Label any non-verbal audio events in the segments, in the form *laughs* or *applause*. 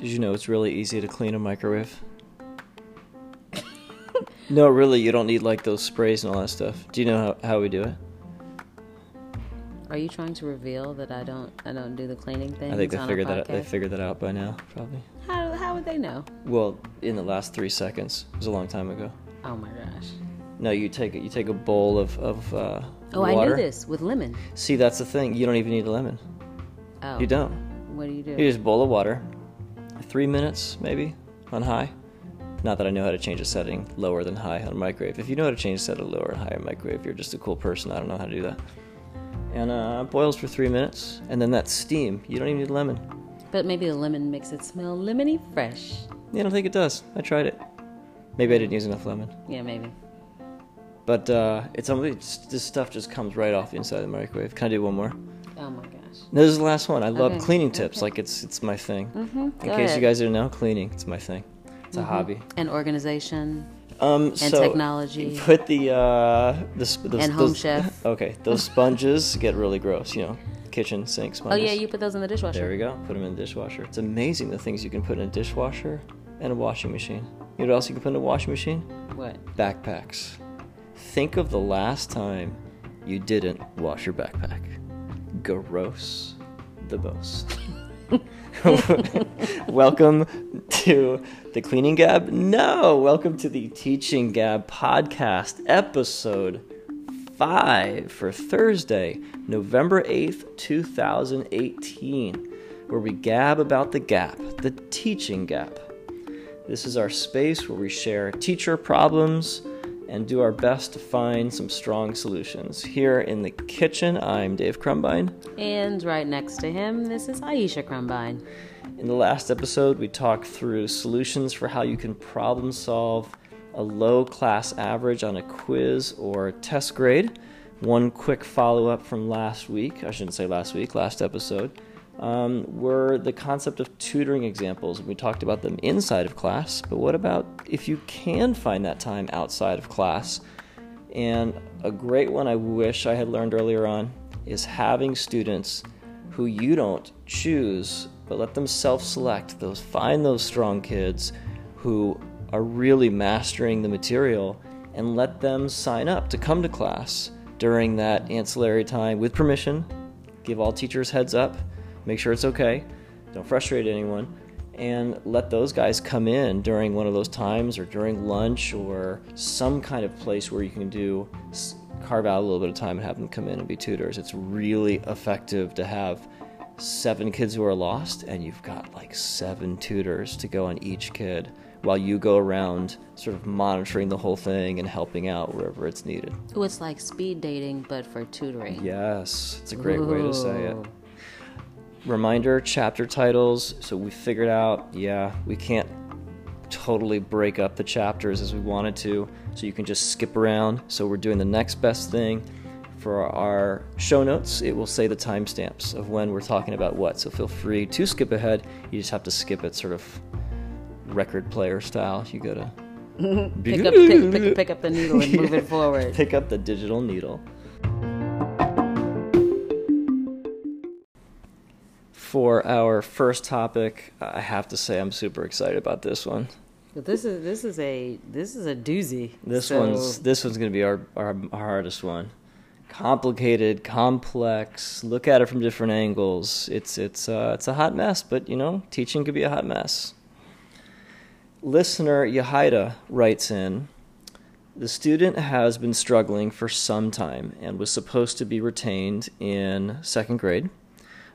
Did you know it's really easy to clean a microwave? *laughs* no, really, you don't need like those sprays and all that stuff. Do you know how, how we do it? Are you trying to reveal that I don't I don't do the cleaning thing? I think they figured that out, they figured that out by now, probably. How how would they know? Well, in the last three seconds. It was a long time ago. Oh my gosh. No, you take it you take a bowl of of uh, Oh. I knew this with lemon. See, that's the thing. You don't even need a lemon. Oh. You don't. What do you do? You just bowl of water, three minutes maybe on high. Not that I know how to change a setting lower than high on a microwave. If you know how to change a setting lower and high on a microwave, you're just a cool person. I don't know how to do that. And uh, boils for three minutes, and then that steam. You don't even need lemon. But maybe the lemon makes it smell lemony fresh. Yeah, I don't think it does. I tried it. Maybe I didn't use enough lemon. Yeah, maybe. But uh, it's it's this stuff just comes right off the inside of the microwave. Can I do one more? Oh my gosh. No, this is the last one. I love Okay, cleaning tips. okay. Like it's it's my thing. Mm-hmm. In Go case ahead. you guys didn't know, cleaning it's my thing. It's a hobby. and organization Um, and so technology. Put the uh, the, those, And Home those- Chef. *laughs* Okay, those sponges get really gross. You know, kitchen sink Oh yeah, you put those in the dishwasher. There we go. Put them in the dishwasher. It's amazing the things you can put in a dishwasher and a washing machine. You know what else you can put in a washing machine? What? Backpacks. Think of the last time you didn't wash your backpack. Gross the most. *laughs* welcome to the Cleaning Gab? No, welcome to the Teaching Gab podcast, episode 5 for Thursday, November 8th, 2018, where we gab about the gap, the teaching gap. This is our space where we share teacher problems and do our best to find some strong solutions. Here in the kitchen, I'm Dave Crumbine. And right next to him, this is Aisha Crumbine. In the last episode, we talked through solutions for how you can problem solve a low class average on a quiz or test grade. One quick follow up from last week, I shouldn't say last week, last episode, um, were the concept of tutoring examples. We talked about them inside of class, but what about if you can find that time outside of class? And a great one I wish I had learned earlier on is having students who you don't choose, but let them self select. Those find those strong kids who are really mastering the material and let them sign up to come to class during that ancillary time with permission. Give all teachers heads up, make sure it's okay, don't frustrate anyone, and let those guys come in during one of those times or during lunch or some kind of place where you can do carve out a little bit of time and have them come in and be tutors. It's really effective to have seven kids who are lost and you've got like seven tutors to go on each kid while you go around sort of monitoring the whole thing and helping out wherever it's needed. Ooh, it's like speed dating, but for tutoring. Yes, it's a great way to say it. Reminder chapter titles. So we figured out, yeah, we can't totally break up the chapters as we wanted to, so you can just skip around. So we're doing the next best thing. For our show notes, it will say the timestamps of when we're talking about what. So feel free to skip ahead. You just have to skip it sort of record player style. You gotta *laughs* Pick up, *laughs* pick, pick, pick up the needle and move it *laughs* forward. pick up the digital needle. For our first topic, I have to say I'm super excited about this one. This is this is a this is a doozy. This So, one's this one's gonna be our, our our hardest one. Complicated, complex. Look at it from different angles. It's it's uh, it's a hot mess, but you know, teaching could be a hot mess. Listener Yahida writes in. The student has been struggling for some time and was supposed to be retained in second grade,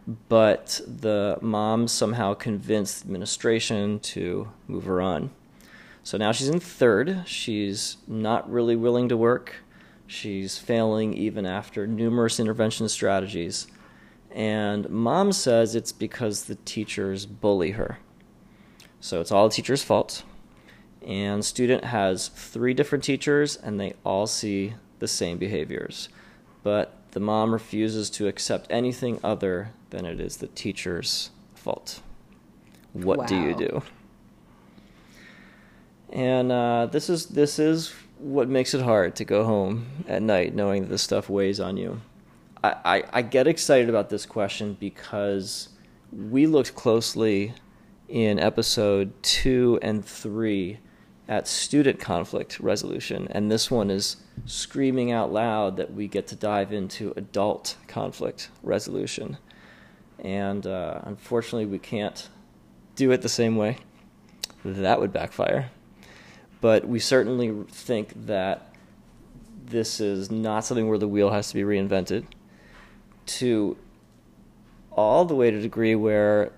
but the mom somehow convinced administration to move her on. So now she's in third. She's not really willing to work. She's failing even after numerous intervention strategies. And mom says it's because the teachers bully her. So it's all the teacher's fault. And student has three different teachers and they all see the same behaviors. But the mom refuses to accept anything other than it is the teacher's fault. What do you do? And uh, this is this is what makes it hard to go home at night, knowing that this stuff weighs on you. I, I, I get excited about this question because we looked closely in episode two and three at student conflict resolution, and this one is screaming out loud that we get to dive into adult conflict resolution. And uh, unfortunately, we can't do it the same way. That would backfire. But we certainly think that this is not something where the wheel has to be reinvented. To all the way to a degree where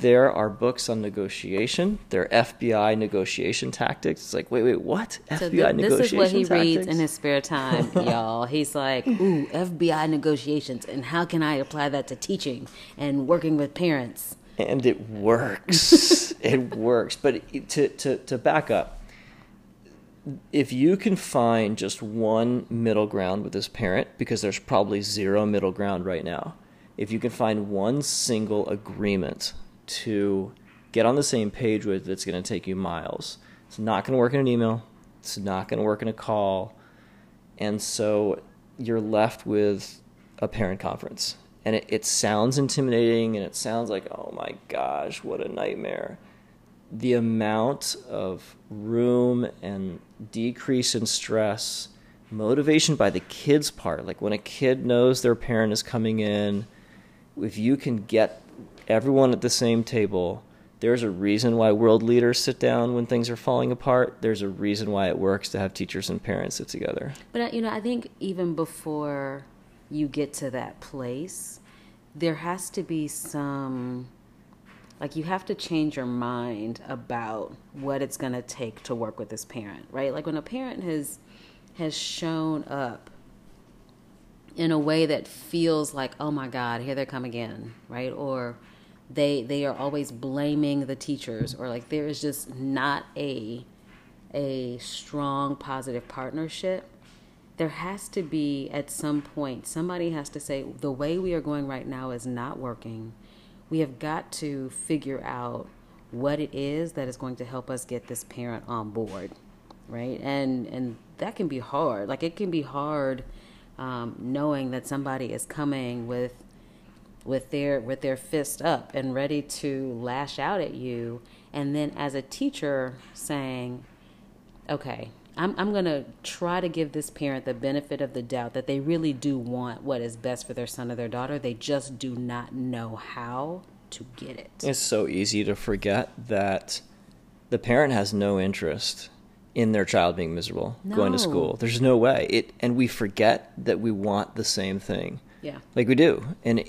there are books on negotiation. There are FBI negotiation tactics. It's like, wait, wait, what? So FBI th- negotiation this is what he tactics? reads in his spare time, *laughs* y'all. He's like, "Ooh, FBI negotiations, and how can I apply that to teaching and working with parents?" and it works. *laughs* it works. But to, to, to back up, if you can find just one middle ground with this parent, because there's probably zero middle ground right now, if you can find one single agreement to get on the same page with that's going to take you miles, it's not going to work in an email, it's not going to work in a call, and so you're left with a parent conference. And it, it sounds intimidating and it sounds like, oh my gosh, what a nightmare. The amount of room and decrease in stress, motivation by the kid's part, like when a kid knows their parent is coming in, if you can get everyone at the same table, there's a reason why world leaders sit down when things are falling apart. There's a reason why it works to have teachers and parents sit together. But uh, you know, I think even before you get to that place, there has to be some like you have to change your mind about what it's going to take to work with this parent, right? Like when a parent has has shown up in a way that feels like, "Oh my god, here they come again," right? Or they they are always blaming the teachers or like there is just not a a strong positive partnership. There has to be at some point somebody has to say the way we are going right now is not working. We have got to figure out what it is that is going to help us get this parent on board right? And and that can be hard. Like it can be hard um, knowing that somebody is coming with with their with their fist up and ready to lash out at you and then as a teacher saying okay I'm, I'm going to try to give this parent the benefit of the doubt that they really do want what is best for their son or their daughter. They just do not know how to get it. It's so easy to forget that the parent has no interest in their child being miserable going to school. There's no way. It and we forget that we want the same thing. Yeah. Like we do. And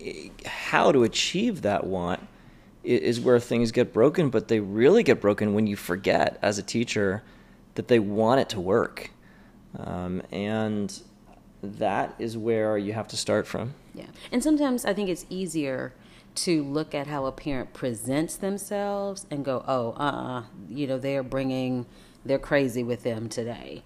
how to achieve that want is where things get broken, but they really get broken when you forget as a teacher that they want it to work. Um, and that is where you have to start from. Yeah. And sometimes I think it's easier to look at how a parent presents themselves and go, oh, uh uh you know, they're bringing, they're crazy with them today.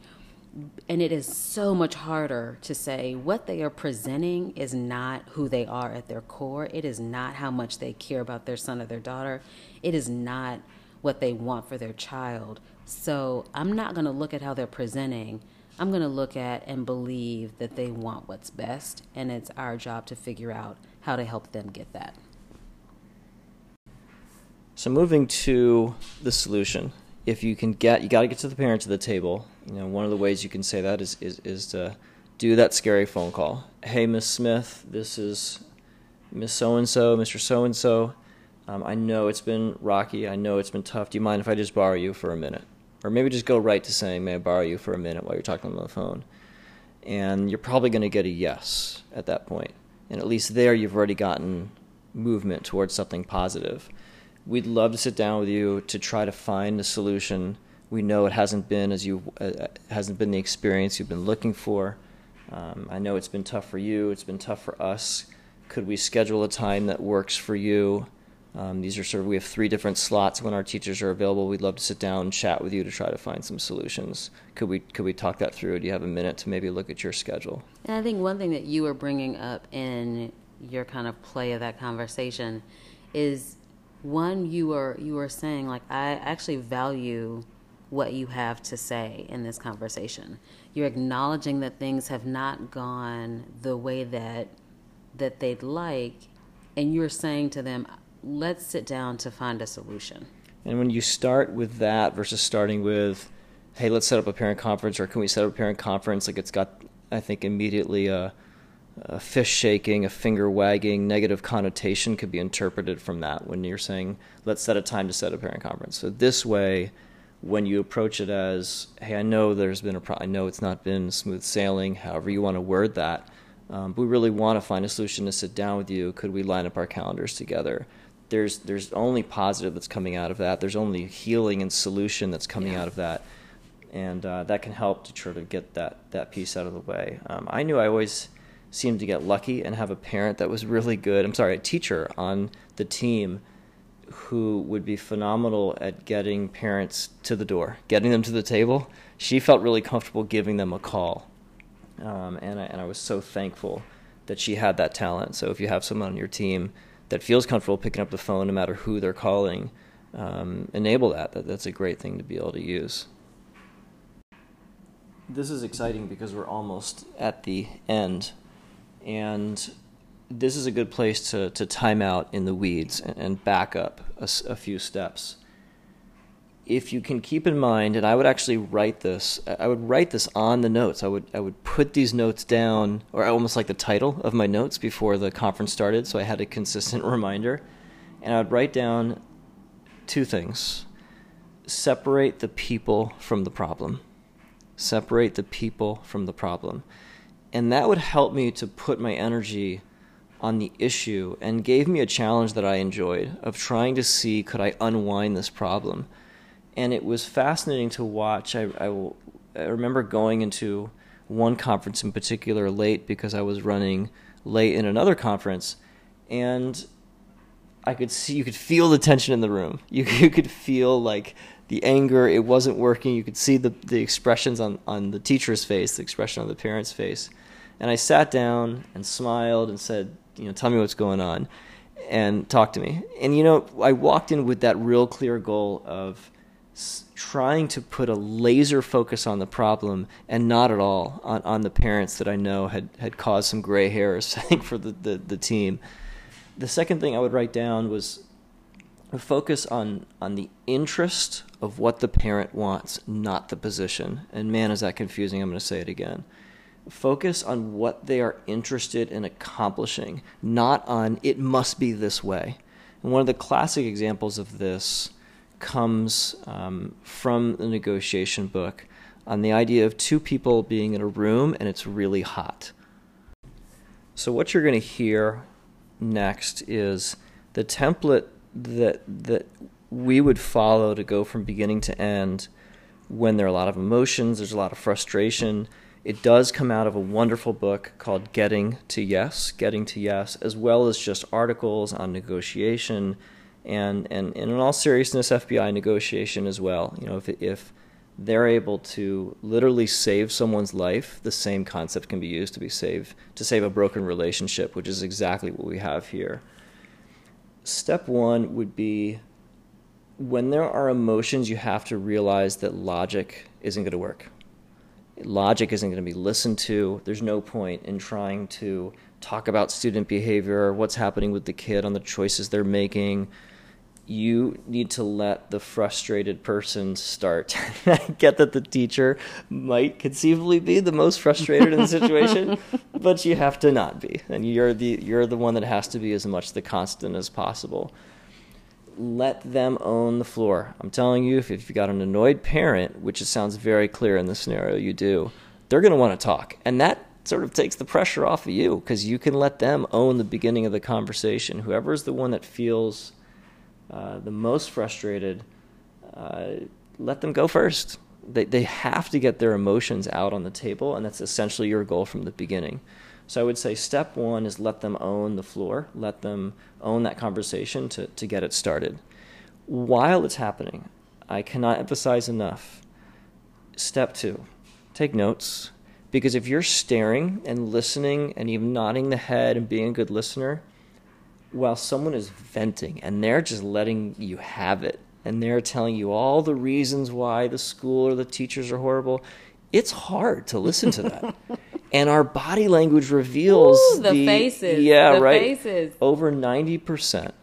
And it is so much harder to say what they are presenting is not who they are at their core. It is not how much they care about their son or their daughter. It is not what they want for their child. So I'm not going to look at how they're presenting. I'm going to look at and believe that they want what's best, and it's our job to figure out how to help them get that. So moving to the solution, if you can get, you got to get to the parents at the table. You know, one of the ways you can say that is is, is to do that scary phone call. Hey, Miss Smith, this is Miss So and So, Mister So and So. I know it's been rocky. I know it's been tough. Do you mind if I just borrow you for a minute, or maybe just go right to saying, "May I borrow you for a minute?" while you're talking on the phone? And you're probably going to get a yes at that point. And at least there, you've already gotten movement towards something positive we'd love to sit down with you to try to find a solution. We know it hasn't been as you uh, hasn't been the experience you've been looking for. Um, I know it's been tough for you. It's been tough for us. Could we schedule a time that works for you? Um, these are sort of we have three different slots when our teachers are available. We'd love to sit down and chat with you to try to find some solutions. Could we could we talk that through? Do you have a minute to maybe look at your schedule? And I think one thing that you were bringing up in your kind of play of that conversation is one you were you were saying like I actually value what you have to say in this conversation. You're acknowledging that things have not gone the way that that they'd like and you're saying to them, "Let's sit down to find a solution." And when you start with that versus starting with, "Hey, let's set up a parent conference," or "Can we set up a parent conference?" Like it's got, I think, immediately a, a fist shaking, a finger wagging, negative connotation could be interpreted from that when you're saying, "Let's set a time to set a parent conference." So this way when you approach it as, hey, I know there's been a pro- I know it's not been smooth sailing, however you want to word that, um, but we really want to find a solution to sit down with you. Could we line up our calendars together? There's there's only positive that's coming out of that. There's only healing and solution that's coming yeah. out of that, and uh, that can help to sort of get that that piece out of the way. Um, I knew I always seemed to get lucky and have a parent that was really good. I'm sorry, a teacher on the team who would be phenomenal at getting parents to the door, getting them to the table. She felt really comfortable giving them a call. Um, and, I, and I was so thankful that she had that talent. So if you have someone on your team that feels comfortable picking up the phone no matter who they're calling, um, enable that. that. That's a great thing to be able to use. This is exciting because we're almost at the end. And this is a good place to, to time out in the weeds and, and back up a, a, few steps. If you can keep in mind, and I would actually write this, I would write this on the notes. I would I would put these notes down, or almost like the title of my notes before the conference started, so I had a consistent *laughs* reminder. And I would write down two things: separate the people from the problem. Separate the people from the problem, and that would help me to put my energy on the issue and gave me a challenge that I enjoyed of trying to see could I unwind this problem. And it was fascinating to watch. I, I, I remember going into one conference in particular late because I was running late in another conference, and I could see you could feel the tension in the room. *laughs* You you could feel like the anger. It wasn't working. You could see the the expressions on on the teacher's face, the expression on the parent's face. And I sat down and smiled and said, you know, tell me what's going on and talk to me. And, you know, I walked in with that real clear goal of trying to put a laser focus on the problem and not at all on, on the parents that I know had, had caused some gray hairs, *laughs* I think, for the, the, the team. The second thing I would write down was a focus on on the interest of what the parent wants, not the position. And man, is that confusing. I'm going to say it again focus on what they are interested in accomplishing, not on it must be this way. And one of the classic examples of this comes um, from the negotiation book on the idea of two people being in a room and it's really hot. So, what you're going to hear next is the template that, that we would follow to go from beginning to end when there are a lot of emotions, there's a lot of frustration it does come out of a wonderful book called Getting to Yes, Getting to Yes, as well as just articles on negotiation and, and, and in all seriousness, FBI negotiation as well. You know, if, if they're able to literally save someone's life, the same concept can be used to be save to save a broken relationship, which is exactly what we have here. Step one would be when there are emotions, you have to realize that logic isn't going to work logic isn't going to be listened to. There's no point in trying to talk about student behavior, what's happening with the kid on the choices they're making. You need to let the frustrated person start. *laughs* I get that the teacher might conceivably be the most frustrated in the situation, *laughs* but you have to not be, and you're the you're the one that has to be as much the constant as possible let them own the floor. I'm telling you, if, if you've got an annoyed parent, which it sounds very clear in the scenario you do, they're going to want to talk. And that sort of takes the pressure off of you because you can let them own the beginning of the conversation. Whoever is the one that feels uh, the most frustrated, uh, let them go first. They, they have to get their emotions out on the table, and that's essentially your goal from the beginning. So I would say step one is let them own the floor, let them own that conversation to, to get it started. While it's happening, I cannot emphasize enough. Step two, take notes. Because if you're staring and listening and even nodding the head and being a good listener, while someone is venting and they're just letting you have it, and they're telling you all the reasons why the school or the teachers are horrible, it's hard to listen to that. *laughs* and our body language reveals Ooh, the faces. Yeah, The right. faces. Over ninety percent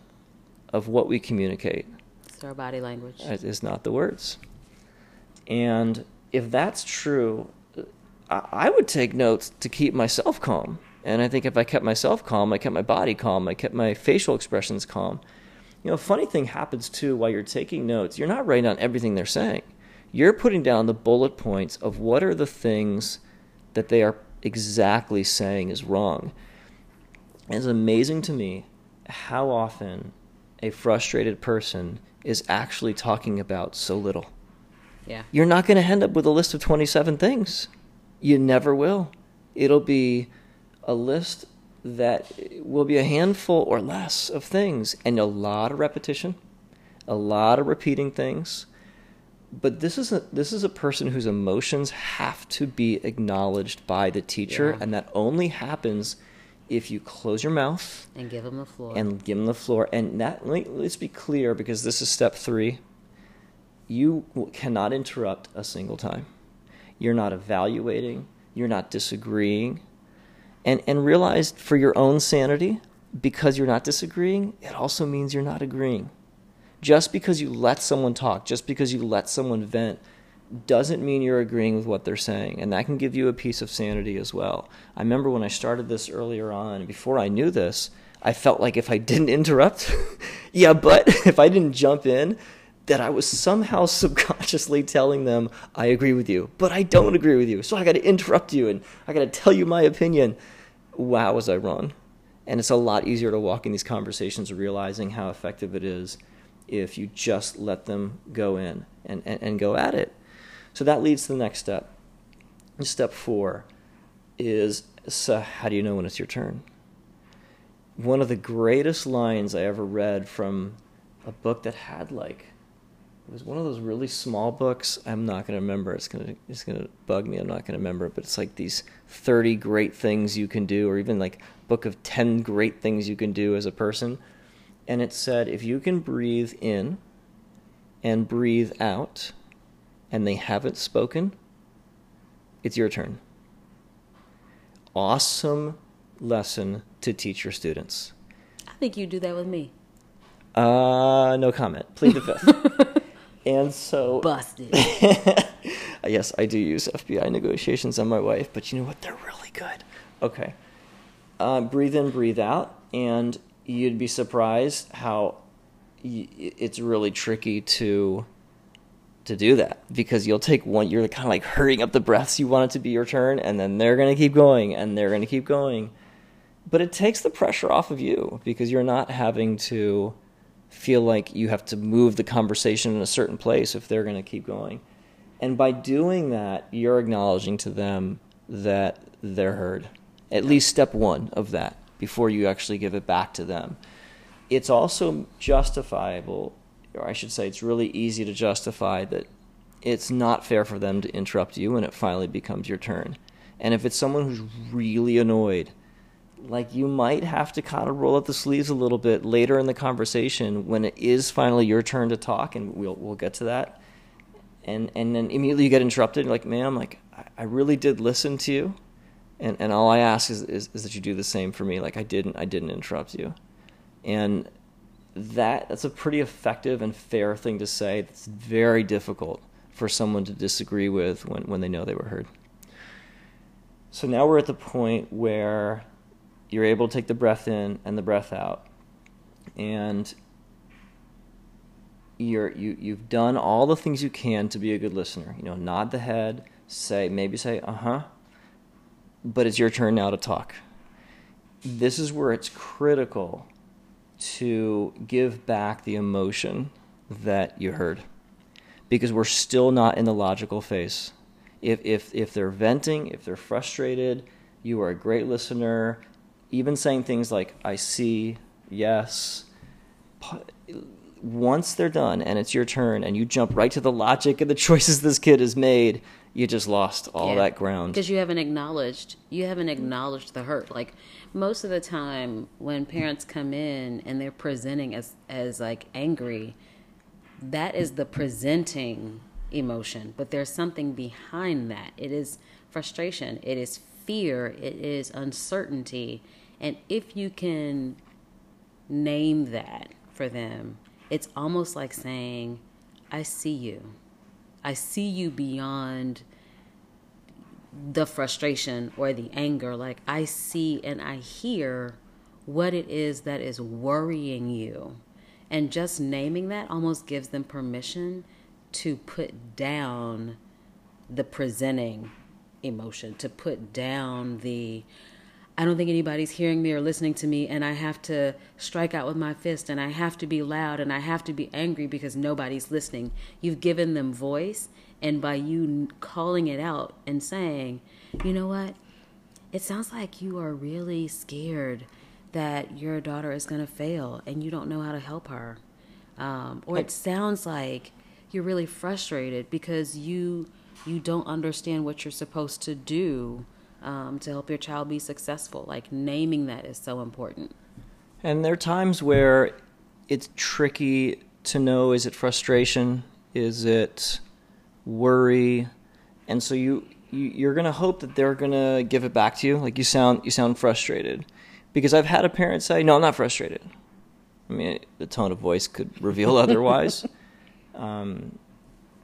of what we communicate It's our body language. is not the words. And if that's true, I I would take notes to keep myself calm. And I think if I kept myself calm, I kept my body calm, I kept my facial expressions calm. You know, a funny thing happens too while you're taking notes. You're not writing down everything they're saying. You're putting down the bullet points of what are the things that they are exactly saying is wrong. It's amazing to me how often a frustrated person is actually talking about so little. Yeah. You're not going to end up with a list of 27 things. You never will. It'll be a list that will be a handful or less of things and a lot of repetition, a lot of repeating things. But this is a this is a person whose emotions have to be acknowledged by the teacher Yeah. and that only happens if you close your mouth And give them the floor. and give them the floor. And that let, let's be clear because this is step three. You cannot interrupt a single time. You're not evaluating. You're not disagreeing. And and realize for your own sanity, because you're not disagreeing, it also means you're not agreeing. Just because you let someone talk, just because you let someone vent, doesn't mean you're agreeing with what they're saying. And that can give you a piece of sanity as well. I remember when I started this earlier on, before I knew this, I felt like if I *laughs* didn't interrupt, *laughs* yeah, but *laughs* if I didn't jump in, that I was somehow subconsciously telling them, I agree with you, but I don't agree with you. So I got to interrupt you and I got to tell you my opinion. Wow, was I wrong? And it's a lot easier to walk in these conversations realizing how effective it is if you just let them go in and, and, and go at it. So that leads to the next step. Step four is so how do you know when it's your turn? One of the greatest lines I ever read from a book that had like it was one of those really small books. I'm not going to remember. It's going to it's going to bug me. I'm not going to remember. It, but it's like these 30 great things you can do, or even like book of 10 great things you can do as a person. And it said if you can breathe in and breathe out, and they haven't spoken, it's your turn. Awesome lesson to teach your students. I think you do that with me. Uh, no comment. Plead the *laughs* fifth. and so, Busted. *laughs* yes, I do use FBI negotiations on my wife, but you know what? They're really good. Okay. Uh, breathe in, breathe out, and you'd be surprised how y- it's really tricky to to do that because you'll take one you're kind of like hurrying up the breaths you want it to be your turn and then they're going to keep going and they're going to keep going. But it takes the pressure off of you because you're not having to feel like you have to move the conversation in a certain place if they're going to keep going. And by doing that you're acknowledging to them that they're heard. At least step one of that before you actually give it back to them it's also justifiable or I should say, it's really easy to justify that it's not fair for them to interrupt you when it finally becomes your turn. And if it's someone who's really annoyed, like you might have to kind of roll up the sleeves a little bit later in the conversation when it is finally your turn to talk, and we'll we'll get to that. And and then immediately you get interrupted, like, ma'am, like I, I really did listen to you, and and all I ask is, is is that you do the same for me. Like I didn't I didn't interrupt you, and that that's a pretty effective and fair thing to say. It's very difficult for someone to disagree with when, when they know they were heard. So now we're at the point where you're able to take the breath in and the breath out. And you're you you've done all the things you can to be a good listener. You know, nod the head, say maybe say uh-huh. But it's your turn now to talk. This is where it's critical to give back the emotion that you heard because we're still not in the logical phase if if if they're venting if they're frustrated you are a great listener even saying things like i see yes once they're done and it's your turn and you jump right to the logic of the *laughs* choices this kid has made you just lost all Yeah. that ground because you haven't acknowledged you haven't acknowledged the hurt like most of the time when parents come in and they're presenting as as like angry that is the presenting emotion, but there's something behind that. It is frustration, it is fear, it is uncertainty. And if you can name that for them, it's almost like saying, I see you. I see you beyond the frustration or the anger. Like, I see and I hear what it is that is worrying you. And just naming that almost gives them permission to put down the presenting emotion, to put down the I don't think anybody's hearing me or listening to me, and I have to strike out with my fist, and I have to be loud, and I have to be angry because nobody's listening. You've given them voice, and by you calling it out and saying, you know what, it sounds like you are really scared that your daughter is going to fail and you don't know how to help her. Um, or it sounds like you're really frustrated because you you don't understand what you're supposed to do um, to help your child be successful. Like naming that is so important. And there are times where it's tricky to know is it frustration, is it worry, and so you, you you're gonna hope that they're gonna give it back to you. Like you sound you sound frustrated, because I've had a parent say, "No, I'm not frustrated." I mean, the tone of voice could reveal *laughs* otherwise. Um,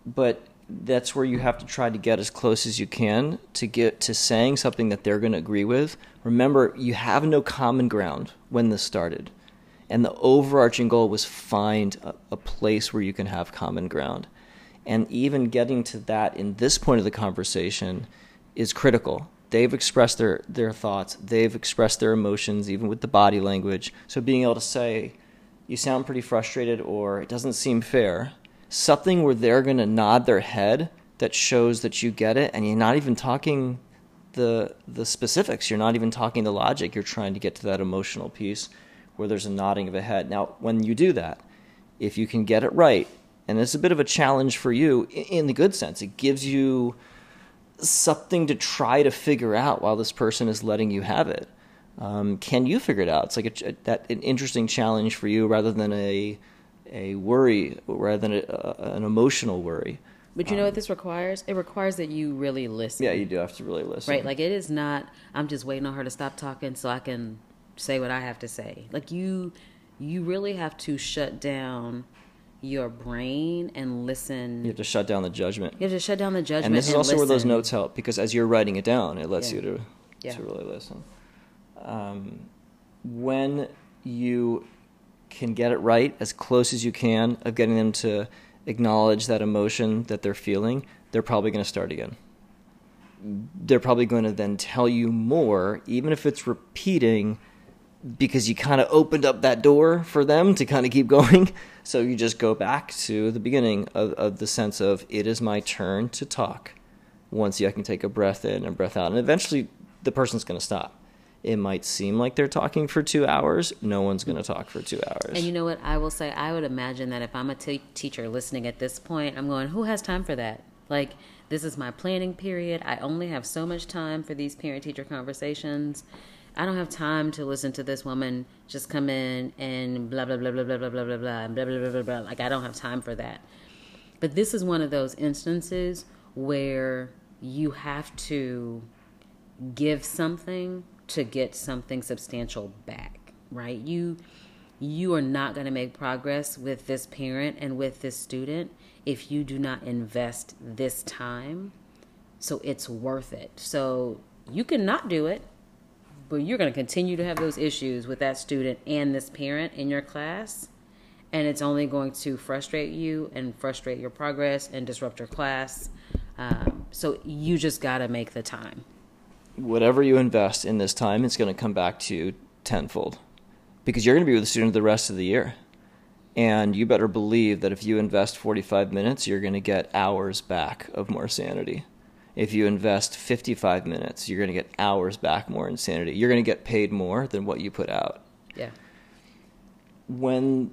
but that's where you have to try to get as close as you can to get to saying something that they're going to agree with. Remember, you have no common ground when this started. And the overarching goal was find a, a place where you can have common ground. And even getting to that in this point of the conversation is critical. They've expressed their, their thoughts, they've expressed their emotions, even with the body language. So being able to say, you sound pretty frustrated, or it doesn't seem fair, something where they're going to nod their head that shows that you get it and you're not even talking the the specifics. You're not even talking the logic. You're trying to get to that emotional piece where there's a nodding of a head. Now when you do that if you can get it right and it's a bit of a challenge for you in the good sense it gives you something to try to figure out while this person is letting you have it. Um, can you figure it out? It's like a, that an interesting challenge for you rather than a a worry rather than a, an emotional worry. But you know um, what this requires? It requires that you really listen. Yeah, you do have to really listen. Right? Like it is not I'm just waiting on her to stop talking so I can say what I have to say. Like you you really have to shut down your brain and listen. You have to shut down the judgment. You have to shut down the judgment. And this is and also listen. where those notes help because as you're writing it down, it lets Yeah. you to Yeah. to really listen. Um, when you can get it right as close as you can of getting them to acknowledge that emotion that they're feeling, they're probably going to start again. They're probably going to then tell you more, even if it's repeating, because you kind of opened up that door for them to kind of keep *laughs* going. So you just go back to the beginning of, of the sense of it is my turn to talk. Once you I can take a breath in and breath out, and eventually the person's going to stop. It might seem like they're talking for two hours. No one's going to talk for two hours. And you know what? I will say, I would imagine that if I'm a t- teacher listening at this point, I'm going, who has time for that? Like, this is my planning period. I only have so much time for these parent teacher conversations. I don't have time to listen to this woman just come in and blah, blah, blah, blah, blah, blah, blah, blah, blah, blah, blah, blah, blah, blah. Like, I don't have time for that. But this is one of those instances where you have to give something to get something substantial back, right? You you are not going to make progress with this parent and with this student if you do not invest this time. So it's worth it. So you cannot do it, but you're going to continue to have those issues with that student and this parent in your class. And it's only going to frustrate you and frustrate your progress and disrupt your class. Um, so you just got to make the time. Whatever you invest in this time, it's going to come back to you tenfold because you're going to be with the student the rest of the year. And you better believe that if you invest 45 minutes, you're going to get hours back of more sanity. If you invest 55 minutes, you're going to get hours back more insanity. You're going to get paid more than what you put out. Yeah. When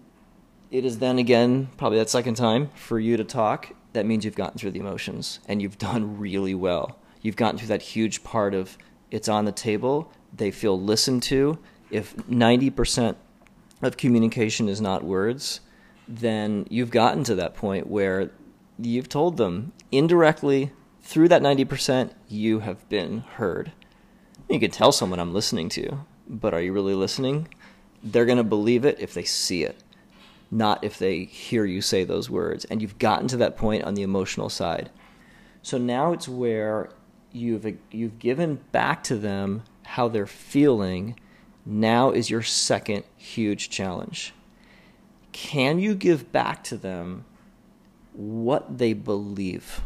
it is then again, probably that second time for you to talk, that means you've gotten through the emotions and you've done really well. You've gotten through that huge part of it's on the table, they feel listened to. If 90% of communication is not words, then you've gotten to that point where you've told them indirectly through that 90%, you have been heard. You can tell someone I'm listening to, but are you really listening? They're going to believe it if they see it, not if they hear you say those words. And you've gotten to that point on the emotional side. So now it's where you've you've given back to them how they're feeling. Now is your second huge challenge. Can you give back to them what they believe?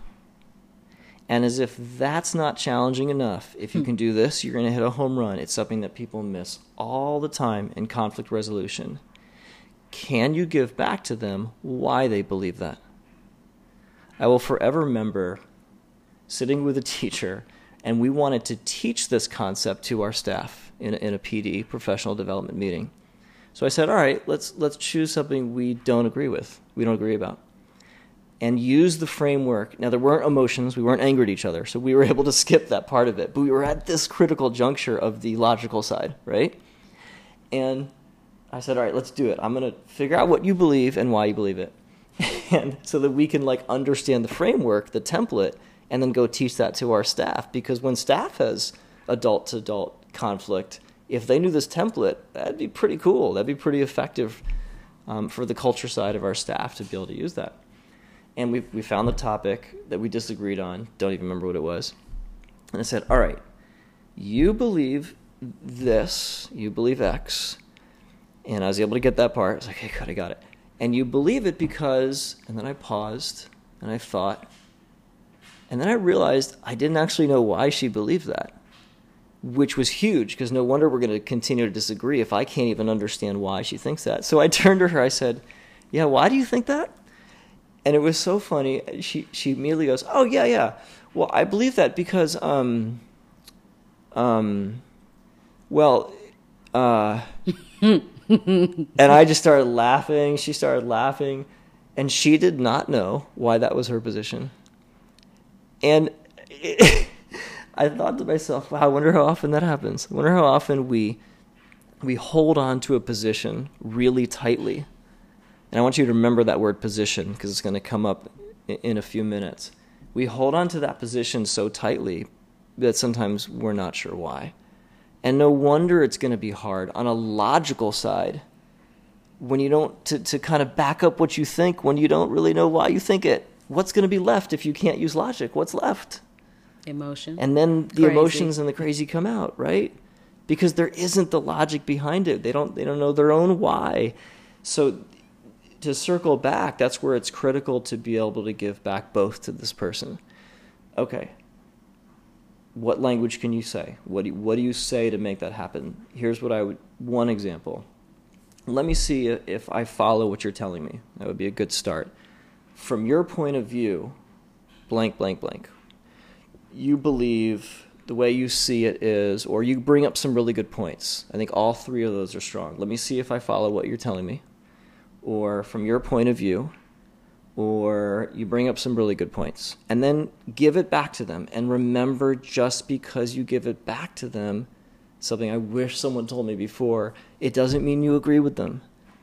And as if that's not challenging enough, if you hmm. can do this, you're going to hit a home run. It's something that people miss all the time in conflict resolution. Can you give back to them why they believe that? I will forever remember sitting with a teacher, and we wanted to teach this concept to our staff in a, in a PD, professional development meeting. So I said, all right, let's, let's choose something we don't agree with, we don't agree about and use the framework. Now, there weren't emotions, we weren't angry at each other, so we were *laughs* able to skip that part of it. But we were at this critical juncture of the logical side, right? And I said, all right, let's do it. I'm going to figure out what you believe and why you believe it. *laughs* and so that we can like understand the framework, the template, and then go teach that to our staff. Because when staff has adult to adult conflict, if they knew this template, that'd be pretty cool. That'd be pretty effective um, for the culture side of our staff to be able to use that and we, we found the topic that we disagreed on. Don't even remember what it was. And I said, All right, you believe this, you believe X. And I was able to get that part. I was like, Hey, good, I got it. And you believe it because, and then I paused and I thought, and then I realized I didn't actually know why she believed that, which was huge because no wonder we're going to continue to disagree if I can't even understand why she thinks that. So I turned to her, I said, Yeah, why do you think that? and it was so funny. She she immediately goes, "Oh yeah, yeah. Well, I believe that because um um well uh *laughs* and I just started laughing. She started laughing, and she did not know why that was her position. And *laughs* I thought to myself, "Wow, I wonder how often that happens. I wonder how often we we hold on to a position really tightly." And I want you to remember that word position because it's going to come up in a few minutes. We hold on to that position so tightly that sometimes we're not sure why. And no wonder it's going to be hard on a logical side when you don't, to, to kind of back up what you think when you don't really know why you think it. What's going to be left if you can't use logic? What's left? Emotion. And then the crazy. emotions and the crazy come out, right? Because there isn't the logic behind it. They don't, they don't know their own why. So to circle back, that's where it's critical to be able to give back both to this person. Okay. What language can you say? What do you, what do you say to make that happen? Here's what I would one example. Let me see if I follow what you're telling me. That would be a good start. From your point of view, blank blank blank. You believe the way you see it is or you bring up some really good points. I think all three of those are strong. Let me see if I follow what you're telling me or from your point of view, or you bring up some really good points. And then give it back to them. And remember, just because you give it back to them, something I wish someone told me before, it doesn't mean you agree with them.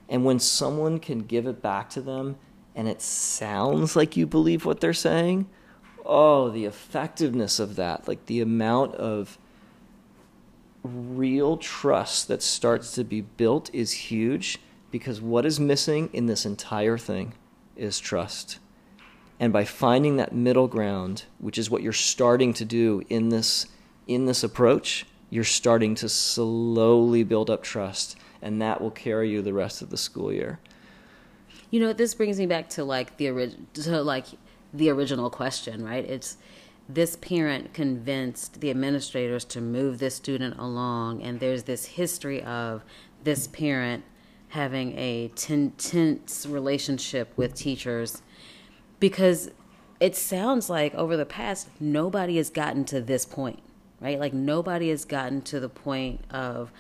And when someone can give it back to them and it sounds like you believe what they're saying, oh, the effectiveness of that, like the amount of real trust that starts to be built is huge because what is missing in this entire thing is trust. And by finding that middle ground, which is what you're starting to do in this in this approach, you're starting to slowly build up trust, and that will carry you the rest of the school year. You know, this brings me back to like the original, like the original question, right? It's this parent convinced the administrators to move this student along, and there's this history of this parent having a tense relationship with teachers because it sounds like over the past nobody has gotten to this point right like nobody has gotten to the point of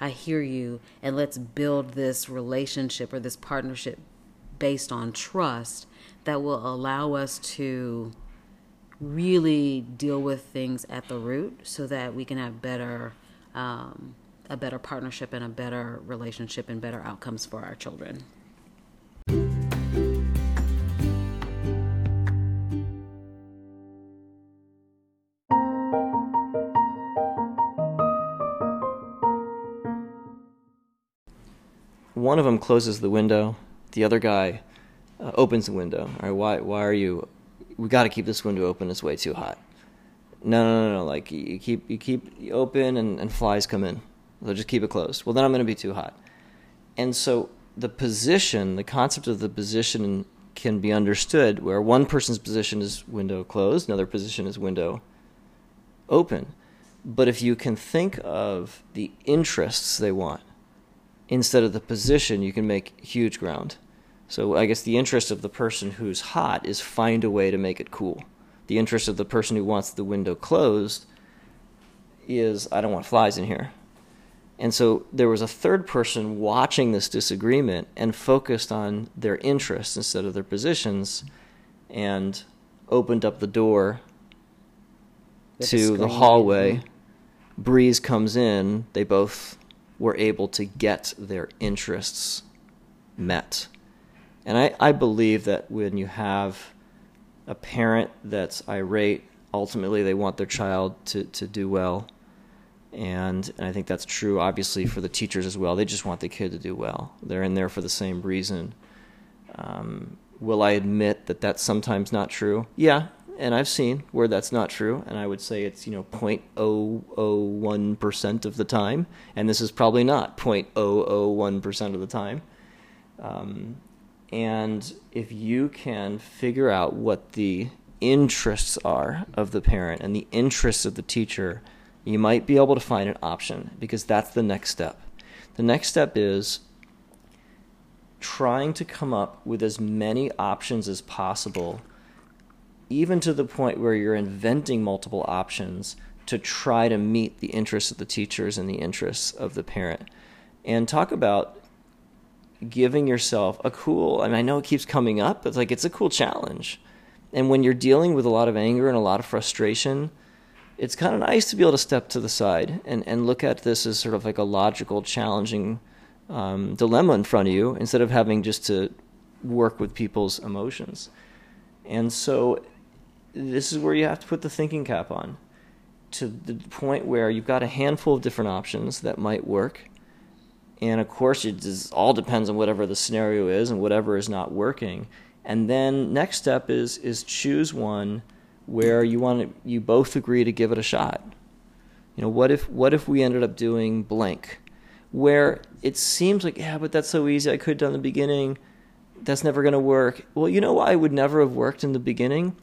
i hear you and let's build this relationship or this partnership based on trust that will allow us to really deal with things at the root so that we can have better um, a better partnership and a better relationship and better outcomes for our children. One of them closes the window the other guy uh, opens the window. All right, why why are you? We got to keep this window open. It's way too hot. No, no, no, no. Like you keep you keep open and, and flies come in. So just keep it closed. Well, then I'm going to be too hot. And so the position, the concept of the position can be understood where one person's position is window closed, another position is window open. But if you can think of the interests they want instead of the position, you can make huge ground. So I guess the interest of the person who's hot is find a way to make it cool. The interest of the person who wants the window closed is I don't want flies in here. And so there was a third person watching this disagreement and focused on their interests instead of their positions and opened up the door With to the hallway. Breeze comes in. They both were able to get their interests met. And I, I believe that when you have a parent that's irate, ultimately they want their child to, to do well. And, and I think that's true, obviously, for the teachers as well. They just want the kid to do well. They're in there for the same reason. Um, will I admit that that's sometimes not true? Yeah, and I've seen where that's not true, and I would say it's you know 0.001 percent of the time, and this is probably not 0.001 percent of the time. Um, and if you can figure out what the interests are of the parent and the interests of the teacher, you might be able to find an option because that's the next step. The next step is trying to come up with as many options as possible, even to the point where you're inventing multiple options to try to meet the interests of the teachers and the interests of the parent. And talk about giving yourself a cool, I mean, I know it keeps coming up, but it's like it's a cool challenge. And when you're dealing with a lot of anger and a lot of frustration, it's kind of nice to be able to step to the side and, and look at this as sort of like a logical, challenging um, dilemma in front of you instead of having just to work with people's emotions. And so this is where you have to put the thinking cap on to the point where you've got a handful of different options that might work. And of course, it just all depends on whatever the scenario is and whatever is not working. And then next step is is choose one where you want to, you both agree to give it a shot. You know, what if what if we ended up doing blank, where it seems like yeah, but that's so easy. I could have done the beginning. That's never going to work. Well, you know why it would never have worked in the beginning,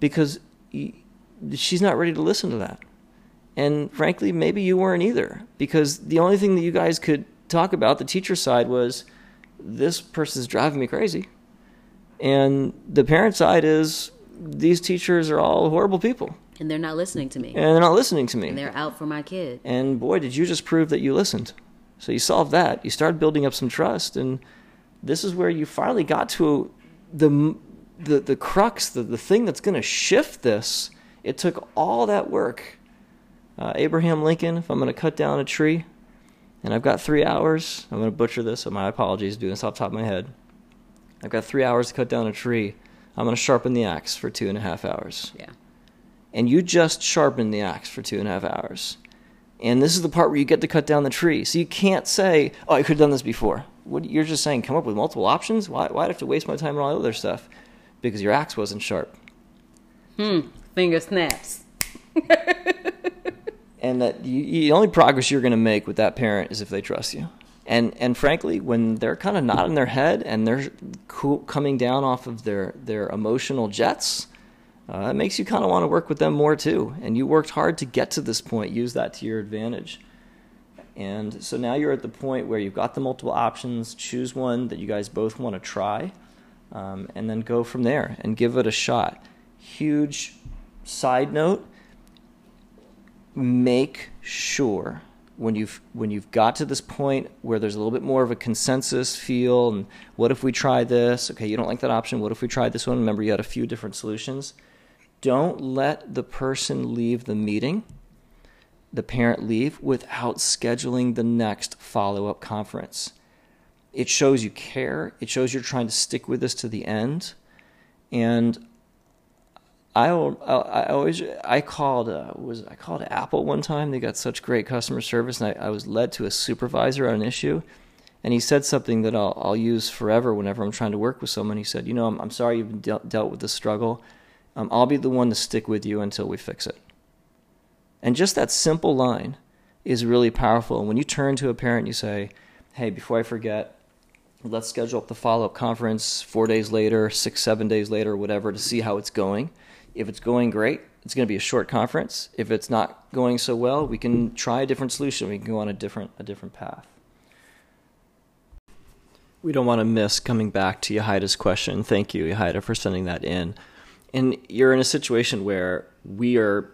because she's not ready to listen to that. And frankly, maybe you weren't either, because the only thing that you guys could talk about, the teacher side, was this person's driving me crazy. And the parent side is these teachers are all horrible people And they're not listening to me. and they're not listening to me. And they're out for my kid. And boy, did you just prove that you listened. So you solved that. You started building up some trust, and this is where you finally got to the the the crux, the the thing that's going to shift this. It took all that work. Uh, Abraham Lincoln. If I'm going to cut down a tree, and I've got three hours, I'm going to butcher this. So my apologies, doing this off the top of my head. I've got three hours to cut down a tree. I'm going to sharpen the axe for two and a half hours Yeah. and you just sharpened the axe for two and a half hours. And this is the part where you get to cut down the tree. So you can't say, "Oh, I could have done this before." What you're just saying, come up with multiple options. Why? Why'd I have to waste my time on all the other stuff? Because your axe wasn't sharp, Hmm. Finger snaps. And that you, you, the only progress you're going to make with that parent is if they trust you. And and frankly, when they're kind of nodding their head and they're cool, coming down off of their their emotional jets, uh, it makes you kind of want to work with them more too. And you worked hard to get to this point. Use that to your advantage. And so now you're at the point where you've got the multiple options. Choose one that you guys both want to try, um, and then go from there and give it a shot. Huge side note: make sure when you've when you've got to this point where there's a little bit more of a consensus feel and what if we try this? Okay you don't like that option. What if we try this one? Remember you had a few different solutions. Don't let the person leave the meeting the parent leave without scheduling the next follow-up conference. It shows you care. It shows you're trying to stick with this to the end. And I, I always I called uh, was I called Apple one time. They got such great customer service, and I, I was led to a supervisor on an issue, And he said something that I'll, I'll use forever whenever I'm trying to work with someone. He said, You know, I'm, I'm sorry you've dealt, dealt with this struggle. Um, I'll be the one to stick with you until we fix it. And just that simple line is really powerful. And when you turn to a parent, you say, Hey, before I forget, let's schedule up the follow up conference four days later, six, seven days later, whatever, to see how it's going. If it's going great, it's going to be a short conference. If it's not going so well, we can try a different solution. We can go on a different a different path. We don't want to miss coming back to Yahida's question. Thank you, Yahida, for sending that in. And you're in a situation where we are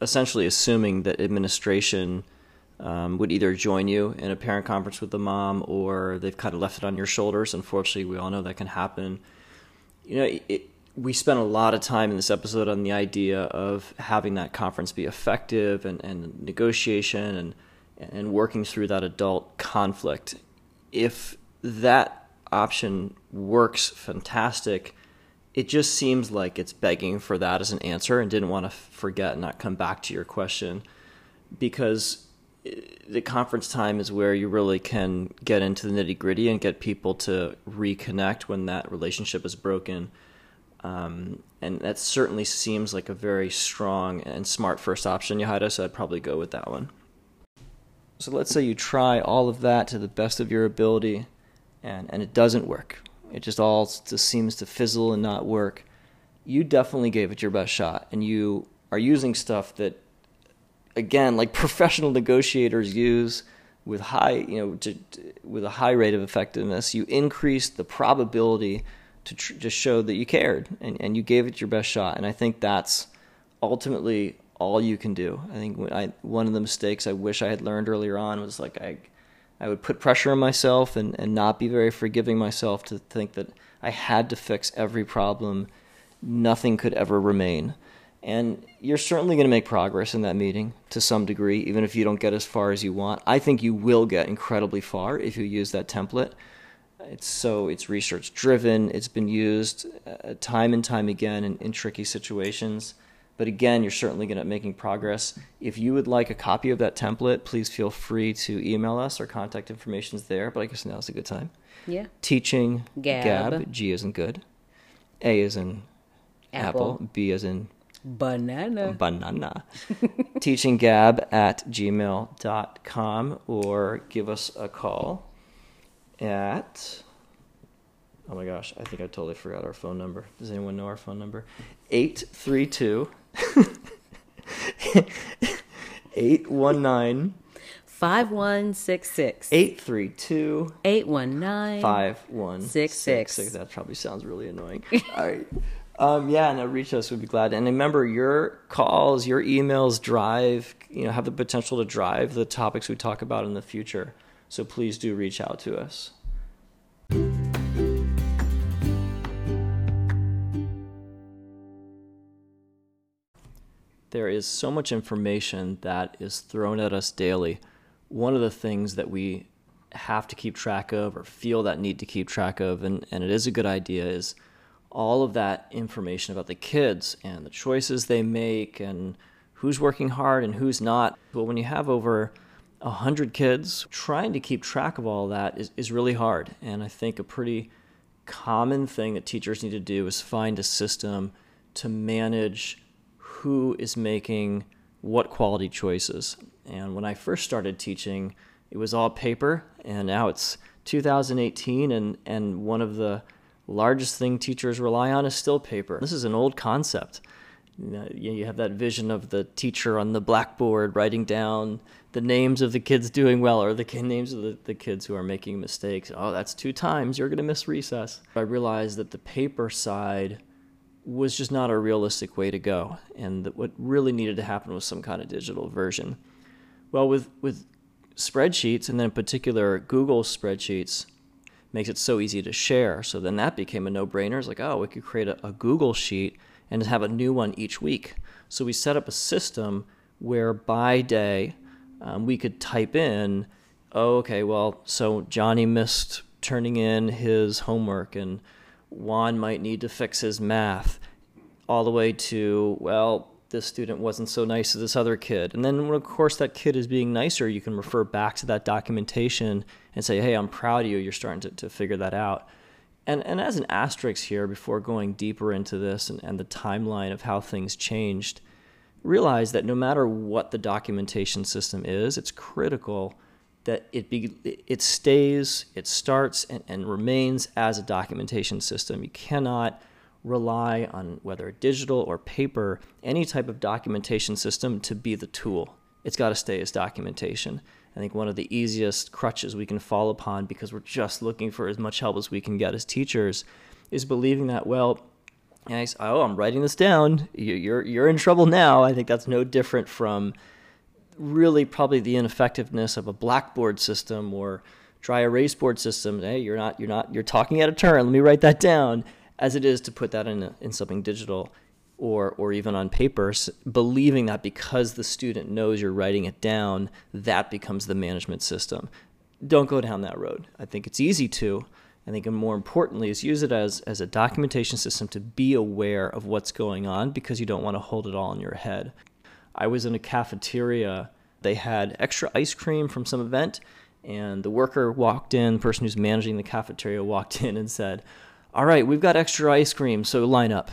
essentially assuming that administration um, would either join you in a parent conference with the mom or they've kind of left it on your shoulders. Unfortunately, we all know that can happen. You know, it, we spent a lot of time in this episode on the idea of having that conference be effective and, and negotiation and and working through that adult conflict. If that option works fantastic, it just seems like it's begging for that as an answer and didn't want to forget and not come back to your question because eh, the conference time is where you really can get into the nitty gritty and get people to reconnect when that relationship is broken. Um, and that certainly seems like a very strong and smart first option, Yahida, so I'd probably go with that one. So let's say you try all of that to the best of your ability and, and it doesn't work. It just all just seems to fizzle and not work. You definitely gave it your best shot and you are using stuff that again, like *laughs* professional negotiators use with high, you know, to, to, with a high rate of effectiveness, you increase the probability to tr- just show that you cared and, and you gave it your best shot. And I think that's ultimately all you can do. I think I, one of the mistakes I wish I had learned earlier on was like I, I would put pressure on myself and, and not be very forgiving myself to think that I had to fix every problem. Nothing could ever remain. And you're certainly going to make progress in that meeting to some degree, even if you don't get as far as you want. I think you will get incredibly far if you use that template. It's so it's research driven. It's been used uh, time and time again in, in tricky situations. But again, you're certainly going to making progress. If you would like a copy of that template, please feel free to email us. Our contact information is there. But I guess now's a good time. Yeah. Teaching Gab. Gab G is in good. A is in Apple. apple B is in Banana. banana. *laughs* teaching gab at gmail.com or give us a call at. Oh my gosh, I think I totally forgot our phone number. Does anyone know our phone number? 832 *laughs* 819 5166. 832 819. 5166. That probably sounds really annoying. *laughs* All right. Um, yeah, no, reach us. We'd be glad. And remember, your calls, your emails drive, you know, have the potential to drive the topics we talk about in the future. So please do reach out to us. There is so much information that is thrown at us daily. One of the things that we have to keep track of or feel that need to keep track of, and, and it is a good idea, is all of that information about the kids and the choices they make and who's working hard and who's not. But when you have over a hundred kids, trying to keep track of all that is, is really hard. And I think a pretty common thing that teachers need to do is find a system to manage who is making what quality choices. And when I first started teaching, it was all paper, and now it's 2018, and, and one of the largest thing teachers rely on is still paper. This is an old concept. You, know, you have that vision of the teacher on the blackboard writing down the names of the kids doing well or the names of the, the kids who are making mistakes. Oh, that's two times. You're going to miss recess. I realized that the paper side was just not a realistic way to go, and that what really needed to happen was some kind of digital version. Well, with, with spreadsheets, and then in particular Google spreadsheets, makes it so easy to share. So then that became a no brainer. It's like, oh, we could create a, a, Google sheet and have a new one each week. So we set up a system where by day um, we could type in, oh, okay, well, so Johnny missed turning in his homework and Juan might need to fix his math, all the way to, well, this student wasn't so nice to this other kid. And then, when, of course, that kid is being nicer, you can refer back to that documentation and say, hey, I'm proud of you. You're starting to, to figure that out. And, and as an asterisk here, before going deeper into this and, and the timeline of how things changed, realize that no matter what the documentation system is, it's critical that it be it stays, it starts and, and remains as a documentation system. You cannot rely on whether digital or paper, any type of documentation system to be the tool. It's got to stay as documentation. I think one of the easiest crutches we can fall upon because we're just looking for as much help as we can get as teachers is believing that, well, oh, I'm writing this down. You're, you're in trouble now. I think that's no different from really probably the ineffectiveness of a blackboard system or dry erase board system. Hey, you're not, you're not, you're talking out of turn. Let me write that down as it is to put that in, a, in something digital or, or even on paper, believing that because the student knows you're writing it down, that becomes the management system. Don't go down that road. I think it's easy to. I think, and more importantly, is use it as, as a documentation system to be aware of what's going on because you don't want to hold it all in your head. I was in a cafeteria. They had extra ice cream from some event, and the worker walked in, the person who's managing the cafeteria *laughs* walked in and said, All right, we've got extra ice cream, so line up.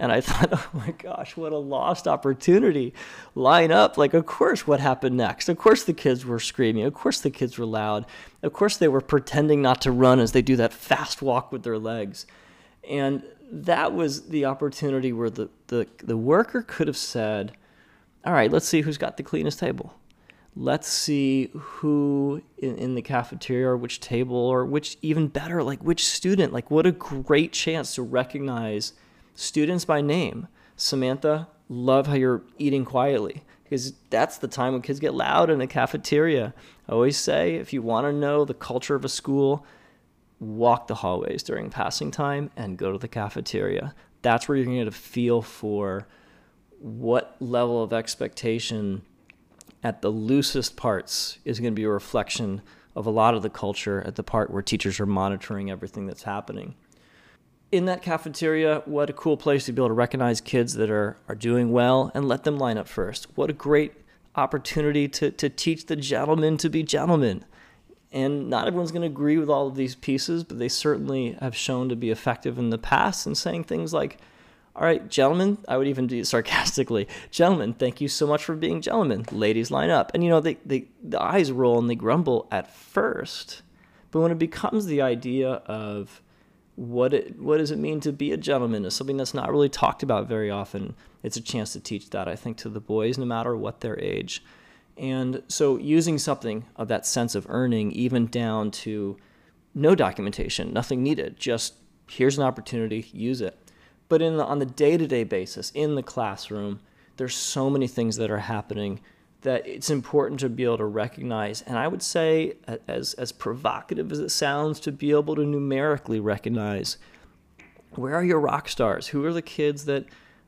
And I *laughs* thought, oh my gosh, what a lost opportunity. Line up. Like, of course, what happened next? Of course, the kids were screaming. Of course, the kids were loud. Of course, they were pretending not to run as they do that fast walk with their legs. And that was the opportunity where the, the, the worker could have said, all right, let's see who's got the cleanest table. Let's see who in, in the cafeteria or which table or which, even better, like which student. Like, what a great chance to recognize students by name. Samantha, love how you're eating quietly because that's the time when kids get loud in a cafeteria. I always say if you want to know the culture of a school, walk the hallways during passing time and go to the cafeteria. That's where you're going to get a feel for what level of expectation at the loosest parts is going to be a reflection of a lot of the culture at the part where teachers are monitoring everything that's happening. In that cafeteria, what a cool place to be able to recognize kids that are, are doing well and let them line up first. What a great opportunity to, to teach the gentlemen to be gentlemen. And not everyone's going to agree with all of these pieces, but they certainly have shown to be effective in the past in saying things like, all right, gentlemen, I would even do sarcastically, *laughs* gentlemen, thank you so much for being gentlemen. Ladies, line up. And you know, they, they, the eyes roll and they grumble at first. But when it becomes the idea of what it, what does it mean to be a gentleman is something that's not really talked about very often. It's a chance to teach that, I think, to the boys, no matter what their age. And so using something of that sense of earning, even down to no documentation, nothing needed, just here's an opportunity, use it. But in the, on the day-to-day basis in the classroom, there's so many things that are happening that it's important to be able to recognize. And I would say, as as provocative as it sounds, to be able to numerically recognize where are your rock stars? Who are the kids that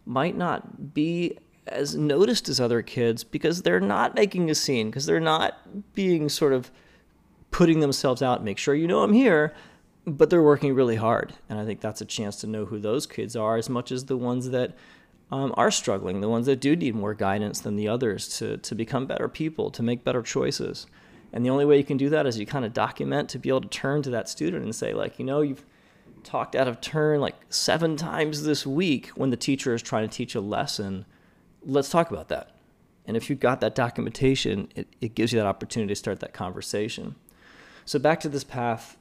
might not be as noticed as other kids because they're not making a scene, because they're not being sort of putting themselves out. Make sure you know I'm here but they're working really hard. And I think that's a chance to know who those kids are as much as the ones that um, are struggling, the ones that do need more guidance than the others to, to become better people, to make better choices. And the only way you can do that is you kind of document to be able to turn to that student and say, like, you know, you've talked out of turn like seven times this week when the teacher is trying to teach a lesson. Let's talk about that. And if you've got that documentation, it, it gives you that opportunity to start that conversation. So back to this path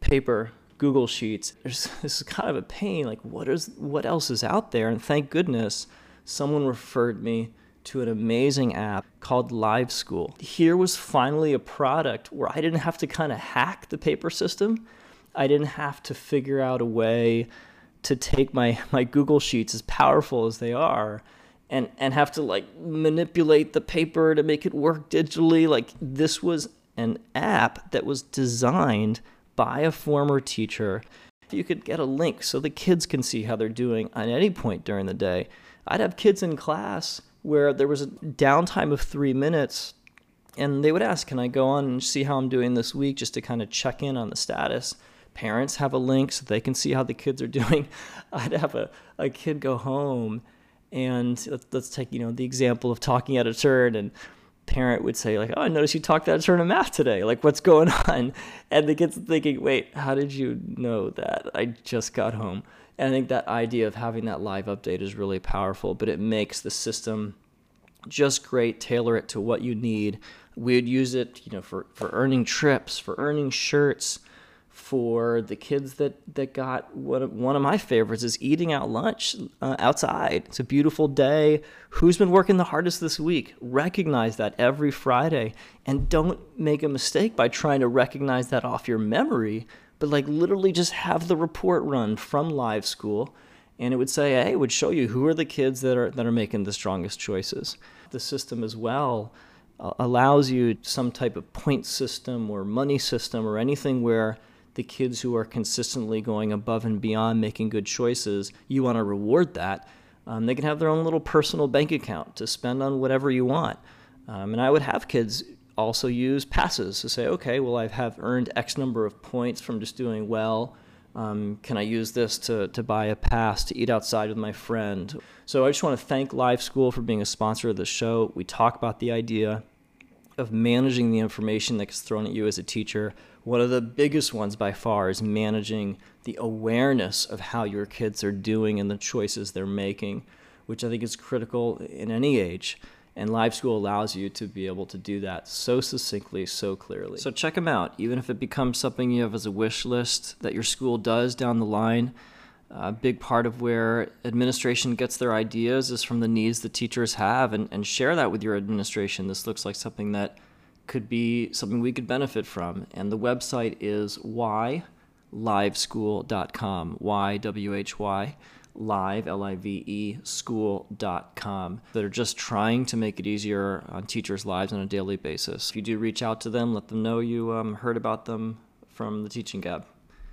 paper Google Sheets. There's, *laughs* this is kind of a pain. Like, what is what else is out there? And thank goodness, someone referred me to an amazing app called Live School. Here was finally a product where I didn't have to kind of hack the paper system. I didn't have to figure out a way to take my *laughs* my Google Sheets, as powerful as they are, and and have to like manipulate the paper to make it work digitally. Like this was an app that was designed by a former teacher. If you could get a link so the kids can see how they're doing at any point during the day. I'd have kids in class where there was a downtime of three minutes and they would ask, Can I go on and see how I'm doing this week just to kind of check in on the status? Parents have a link so they can see how the kids are *laughs* doing. I'd have a, a kid go home and let's, let's take, you know, the example of talking at a turn and parent would say like, "Oh, I noticed you talked that turn of math today. Like, what's going *laughs* on?" And the kid's thinking, "Wait, how did you know that? I just got home." And I think that idea of having that live update is really powerful, but it makes the system just great. Tailor it to what you need. We'd use it, you know, for for earning trips, for earning shirts for the kids that that got one of, one of my favorites is eating out lunch uh, outside. It's a beautiful day. Who's been working the hardest this week? Recognize that every Friday and don't make a mistake by trying to recognize that off your memory, but like literally just have the report run from live school and it would say, "Hey, it would show you who are the kids that are that are making the strongest choices." The system as well uh, allows you some type of point system or money system or anything where the kids who are consistently going above and beyond making good choices, you want to reward that. Um, they can have their own little personal bank account to spend on whatever you want. Um, and I would have kids also use passes to say, okay, well, I have earned X number of points from just doing well. Um, can I use this to, to buy a pass to eat outside with my friend? So I just want to thank Live School for being a sponsor of the show. We talk about the idea of managing the information that gets thrown at you as a teacher one of the biggest ones by far is managing the awareness of how your kids are doing and the choices they're making, which I think is critical in any age. And Live School allows you to be able to do that so succinctly, so clearly. So check them out, even if it becomes something you have as a wish list that your school does down the line. A big part of where administration gets their ideas is from the needs the teachers have, and, and share that with your administration. This looks like something that could be something we could benefit from. And the website is whyliveschool.com, Y W H Y, live, L I V E, school.com, that are just trying to make it easier on teachers' lives on a daily basis. If you do reach out to them, let them know you um, heard about them from the Teaching Gab.